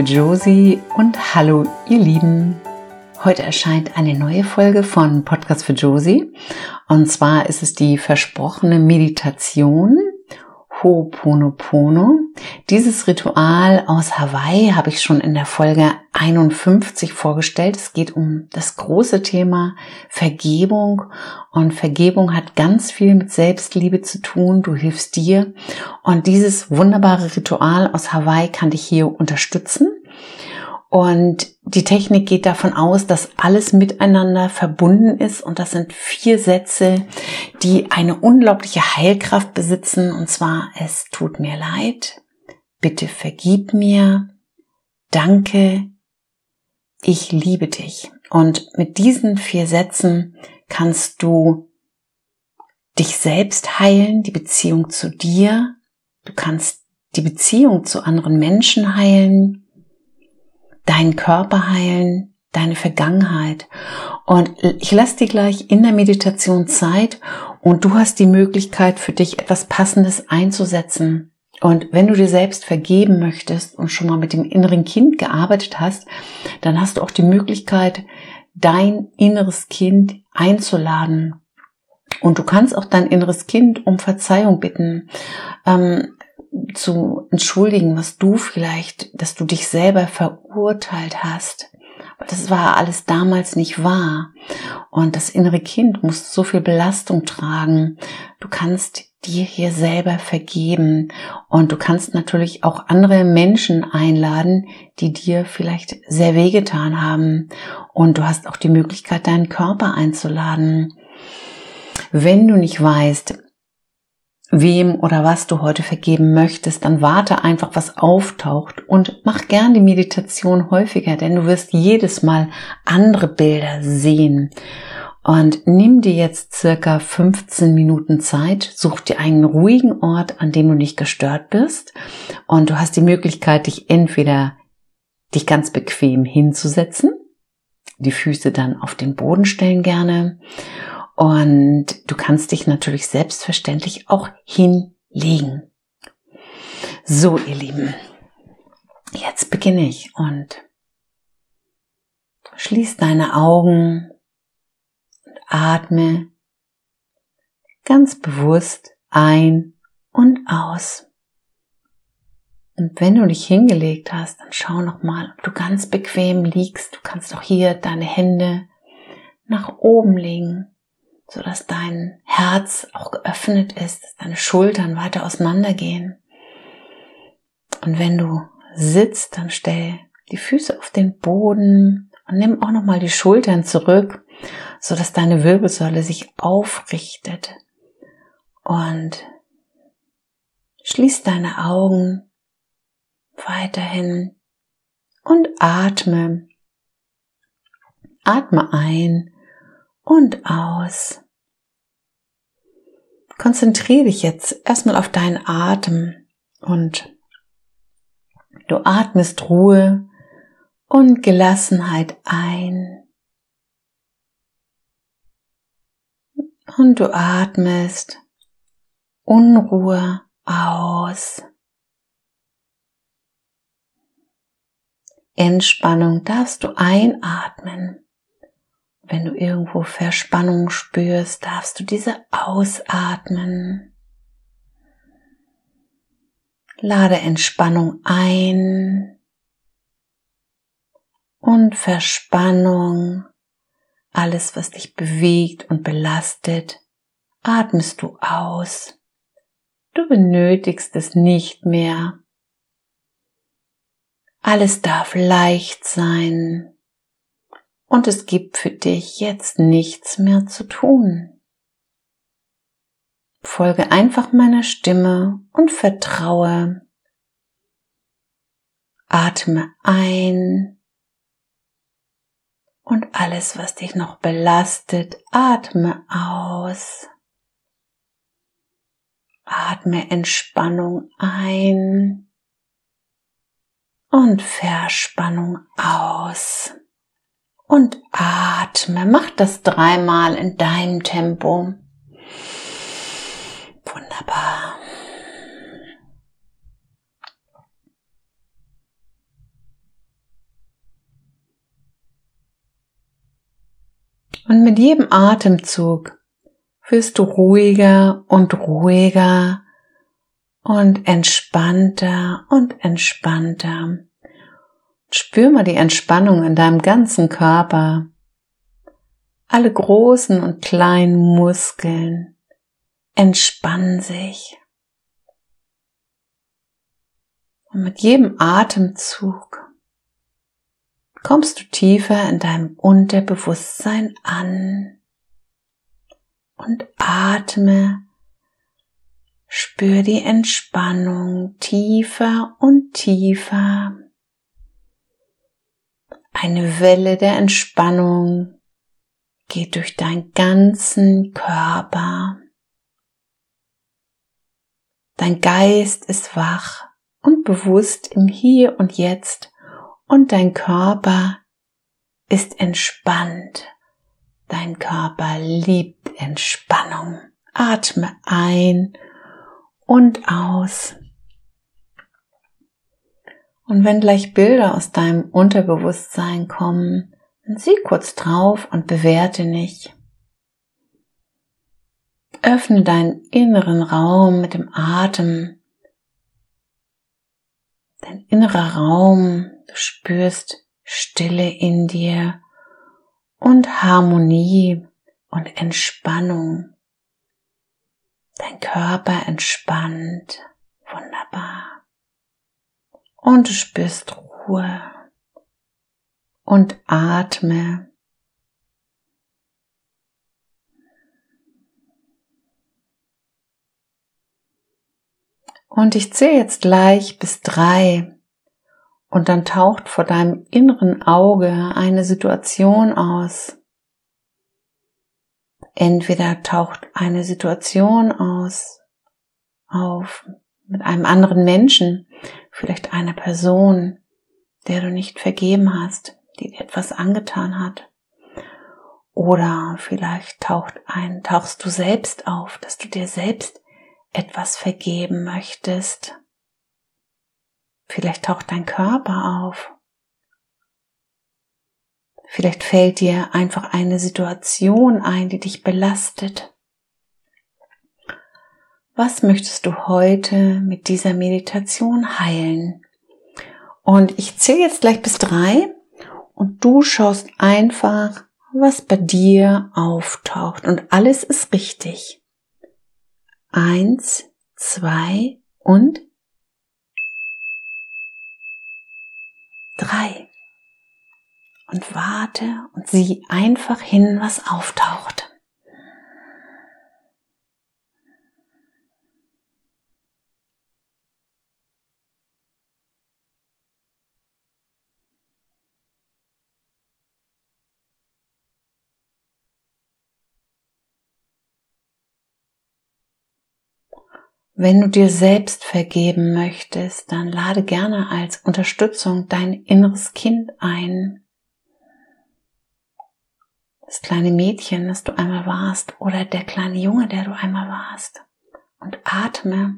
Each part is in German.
Liebe Josie und hallo ihr Lieben. Heute erscheint eine neue Folge von Podcast für Josie. Und zwar ist es die versprochene Meditation Ho'oponopono. Dieses Ritual aus Hawaii habe ich schon in der Folge 51 vorgestellt. Es geht um das große Thema Vergebung und Vergebung hat ganz viel mit Selbstliebe zu tun. Du hilfst dir und dieses wunderbare Ritual aus Hawaii kann dich hier unterstützen. Und die Technik geht davon aus, dass alles miteinander verbunden ist. Und das sind vier Sätze, die eine unglaubliche Heilkraft besitzen. Und zwar es tut mir leid, bitte vergib mir, danke, ich liebe dich. Und mit diesen vier Sätzen kannst du dich selbst heilen, die Beziehung zu dir, du kannst die Beziehung zu anderen Menschen heilen, deinen Körper heilen, deine Vergangenheit. Und ich lasse dir gleich in der Meditation Zeit und du hast die Möglichkeit für dich etwas Passendes einzusetzen. Und wenn du dir selbst vergeben möchtest und schon mal mit dem inneren Kind gearbeitet hast, dann hast du auch die Möglichkeit, dein inneres Kind einzuladen. Und du kannst auch dein inneres Kind um Verzeihung bitten. Ähm, zu entschuldigen, was du vielleicht, dass du dich selber verurteilt hast. Das war alles damals nicht wahr. Und das innere Kind muss so viel Belastung tragen. Du kannst dir hier selber vergeben. Und du kannst natürlich auch andere Menschen einladen, die dir vielleicht sehr wehgetan haben. Und du hast auch die Möglichkeit, deinen Körper einzuladen. Wenn du nicht weißt, wem oder was du heute vergeben möchtest, dann warte einfach, was auftaucht und mach gern die Meditation häufiger, denn du wirst jedes Mal andere Bilder sehen. Und nimm dir jetzt circa 15 Minuten Zeit, such dir einen ruhigen Ort, an dem du nicht gestört bist und du hast die Möglichkeit, dich entweder dich ganz bequem hinzusetzen, die Füße dann auf den Boden stellen gerne und du kannst dich natürlich selbstverständlich auch hinlegen. So, ihr Lieben, jetzt beginne ich und schließ deine Augen und atme ganz bewusst ein und aus. Und wenn du dich hingelegt hast, dann schau noch mal, ob du ganz bequem liegst. Du kannst auch hier deine Hände nach oben legen so dass dein Herz auch geöffnet ist, dass deine Schultern weiter auseinandergehen. Und wenn du sitzt, dann stell die Füße auf den Boden und nimm auch nochmal die Schultern zurück, so dass deine Wirbelsäule sich aufrichtet. Und schließ deine Augen weiterhin und atme. Atme ein und aus. Konzentriere dich jetzt erstmal auf deinen Atem und du atmest Ruhe und Gelassenheit ein. Und du atmest Unruhe aus. Entspannung darfst du einatmen. Wenn du irgendwo Verspannung spürst, darfst du diese ausatmen. Lade Entspannung ein und Verspannung, alles, was dich bewegt und belastet, atmest du aus. Du benötigst es nicht mehr. Alles darf leicht sein und es gibt für dich jetzt nichts mehr zu tun. Folge einfach meiner Stimme und vertraue. Atme ein und alles, was dich noch belastet, atme aus. Atme Entspannung ein und Verspannung aus und atme. Mach das dreimal in deinem Tempo. Wunderbar. Und mit jedem Atemzug wirst du ruhiger und ruhiger und entspannter und entspannter. Spür mal die Entspannung in deinem ganzen Körper. Alle großen und kleinen Muskeln entspannen sich. Und mit jedem Atemzug kommst du tiefer in deinem Unterbewusstsein an und atme. Spür die Entspannung tiefer und tiefer. Eine Welle der Entspannung geht durch deinen ganzen Körper. Dein Geist ist wach und bewusst im Hier und Jetzt und dein Körper ist entspannt. Dein Körper liebt Entspannung. Atme ein und aus. Und wenn gleich Bilder aus deinem Unterbewusstsein kommen, dann sieh kurz drauf und bewerte nicht. Öffne deinen inneren Raum mit dem Atem. Dein innerer Raum, du spürst Stille in dir und Harmonie und Entspannung. Dein Körper entspannt. Und du spürst Ruhe und atme. Und ich zähle jetzt gleich bis drei. Und dann taucht vor deinem inneren Auge eine Situation aus. Entweder taucht eine Situation aus, auf mit einem anderen Menschen, vielleicht einer Person, der du nicht vergeben hast, die dir etwas angetan hat. Oder vielleicht taucht ein, tauchst du selbst auf, dass du dir selbst etwas vergeben möchtest. Vielleicht taucht dein Körper auf. Vielleicht fällt dir einfach eine Situation ein, die dich belastet. Was möchtest du heute mit dieser Meditation heilen? Und ich zähle jetzt gleich bis drei und du schaust einfach, was bei dir auftaucht und alles ist richtig. Eins, zwei und drei und warte und sieh einfach hin, was auftaucht. Wenn du dir selbst vergeben möchtest, dann lade gerne als Unterstützung dein inneres Kind ein das kleine Mädchen, das du einmal warst, oder der kleine Junge, der du einmal warst. Und atme.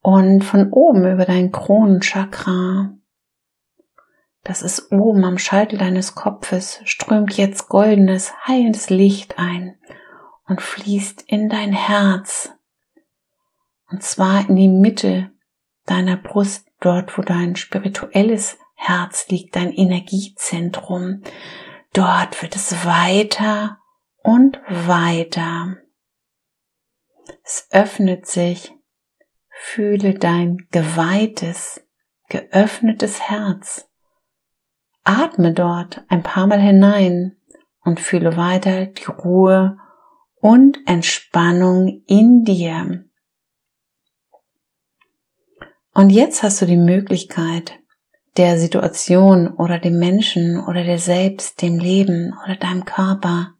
Und von oben über dein Kronenchakra, das ist oben am Scheitel deines Kopfes, strömt jetzt goldenes, heilendes Licht ein und fließt in dein Herz. Und zwar in die Mitte deiner Brust, dort wo dein spirituelles Herz liegt, dein Energiezentrum, Dort wird es weiter und weiter. Es öffnet sich. Fühle dein geweihtes, geöffnetes Herz. Atme dort ein paar Mal hinein und fühle weiter die Ruhe und Entspannung in dir. Und jetzt hast du die Möglichkeit, der Situation oder dem Menschen oder dir selbst, dem Leben oder deinem Körper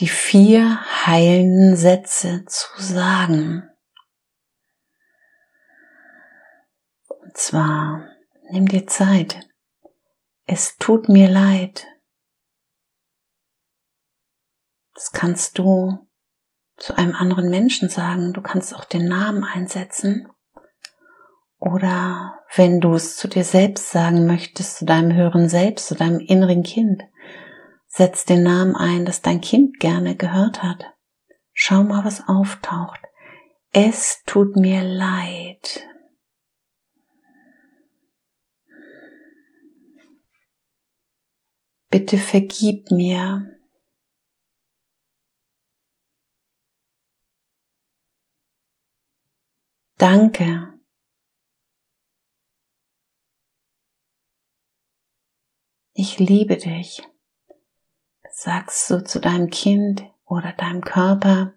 die vier heilenden Sätze zu sagen. Und zwar, nimm dir Zeit. Es tut mir leid. Das kannst du zu einem anderen Menschen sagen. Du kannst auch den Namen einsetzen. Oder wenn du es zu dir selbst sagen möchtest, zu deinem höheren Selbst, zu deinem inneren Kind, Setz den Namen ein, das dein Kind gerne gehört hat. Schau mal, was auftaucht. Es tut mir leid. Bitte vergib mir. Danke. Ich liebe dich. Sagst du zu deinem Kind oder deinem Körper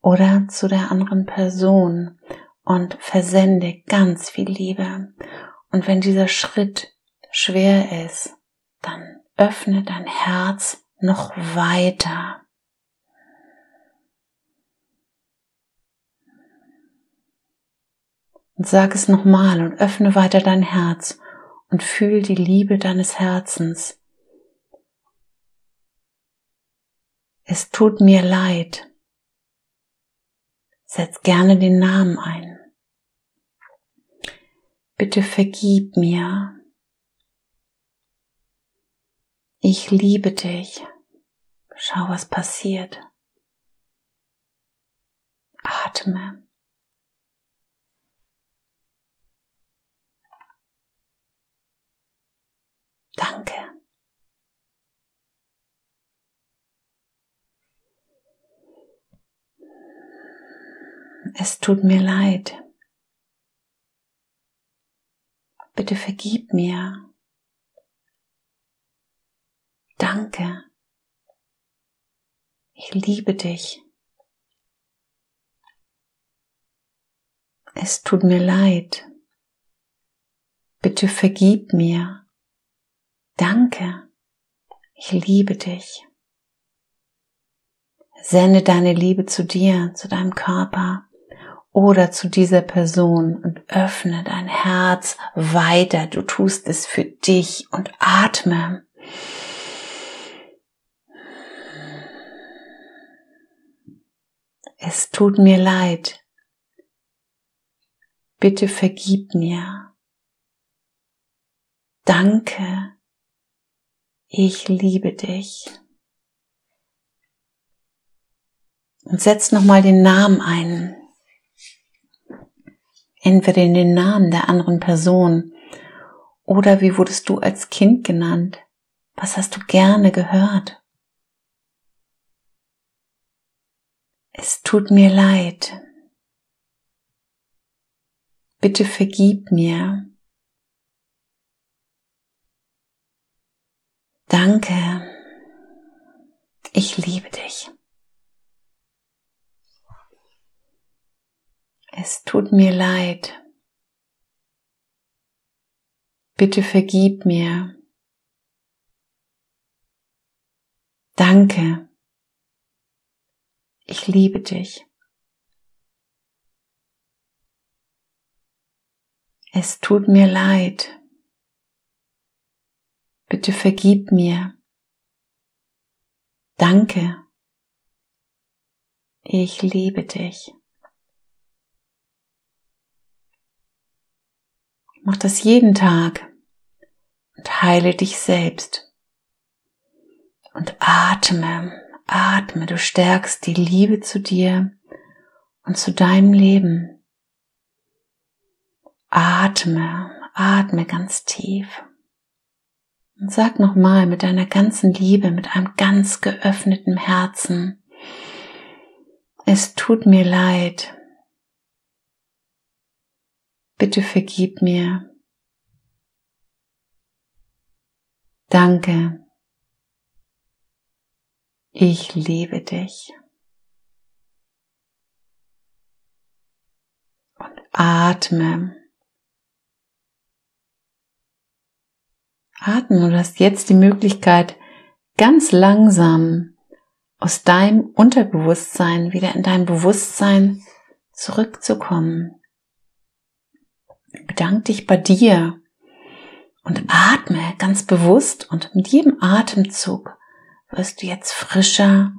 oder zu der anderen Person und versende ganz viel Liebe. Und wenn dieser Schritt schwer ist, dann öffne dein Herz noch weiter. Und sag es nochmal und öffne weiter dein Herz und fühl die Liebe deines Herzens. Es tut mir leid. Setz gerne den Namen ein. Bitte vergib mir. Ich liebe dich. Schau, was passiert. Atme. Danke. Es tut mir leid. Bitte vergib mir. Danke. Ich liebe dich. Es tut mir leid. Bitte vergib mir. Danke. Ich liebe dich. Sende deine Liebe zu dir, zu deinem Körper oder zu dieser Person und öffne dein Herz weiter. Du tust es für dich und atme. Es tut mir leid. Bitte vergib mir. Danke. Ich liebe dich. Und setz nochmal den Namen ein. Entweder in den Namen der anderen Person oder wie wurdest du als Kind genannt? Was hast du gerne gehört? Es tut mir leid. Bitte vergib mir. Danke. Ich liebe dich. Es tut mir leid. Bitte vergib mir. Danke. Ich liebe dich. Es tut mir leid. Bitte vergib mir. Danke. Ich liebe dich. Mach das jeden Tag und heile dich selbst. Und atme Atme, du stärkst die Liebe zu dir und zu deinem Leben. Atme, atme ganz tief. Und sag nochmal mit deiner ganzen Liebe, mit einem ganz geöffneten Herzen, es tut mir leid. Bitte vergib mir. Danke. Ich liebe dich. Und atme. Atme und hast jetzt die Möglichkeit, ganz langsam aus deinem Unterbewusstsein wieder in dein Bewusstsein zurückzukommen. Bedank dich bei dir und atme ganz bewusst und mit jedem Atemzug wirst du jetzt frischer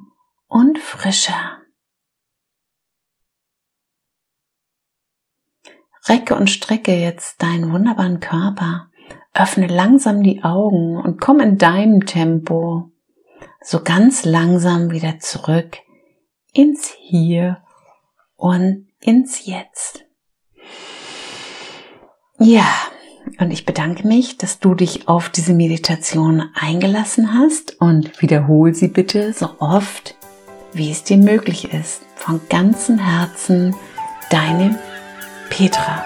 und frischer. Recke und strecke jetzt deinen wunderbaren Körper. Öffne langsam die Augen und komm in deinem Tempo so ganz langsam wieder zurück ins Hier und ins Jetzt. Ja, und ich bedanke mich, dass du dich auf diese Meditation eingelassen hast und wiederhol sie bitte so oft, wie es dir möglich ist. Von ganzem Herzen, deine Petra.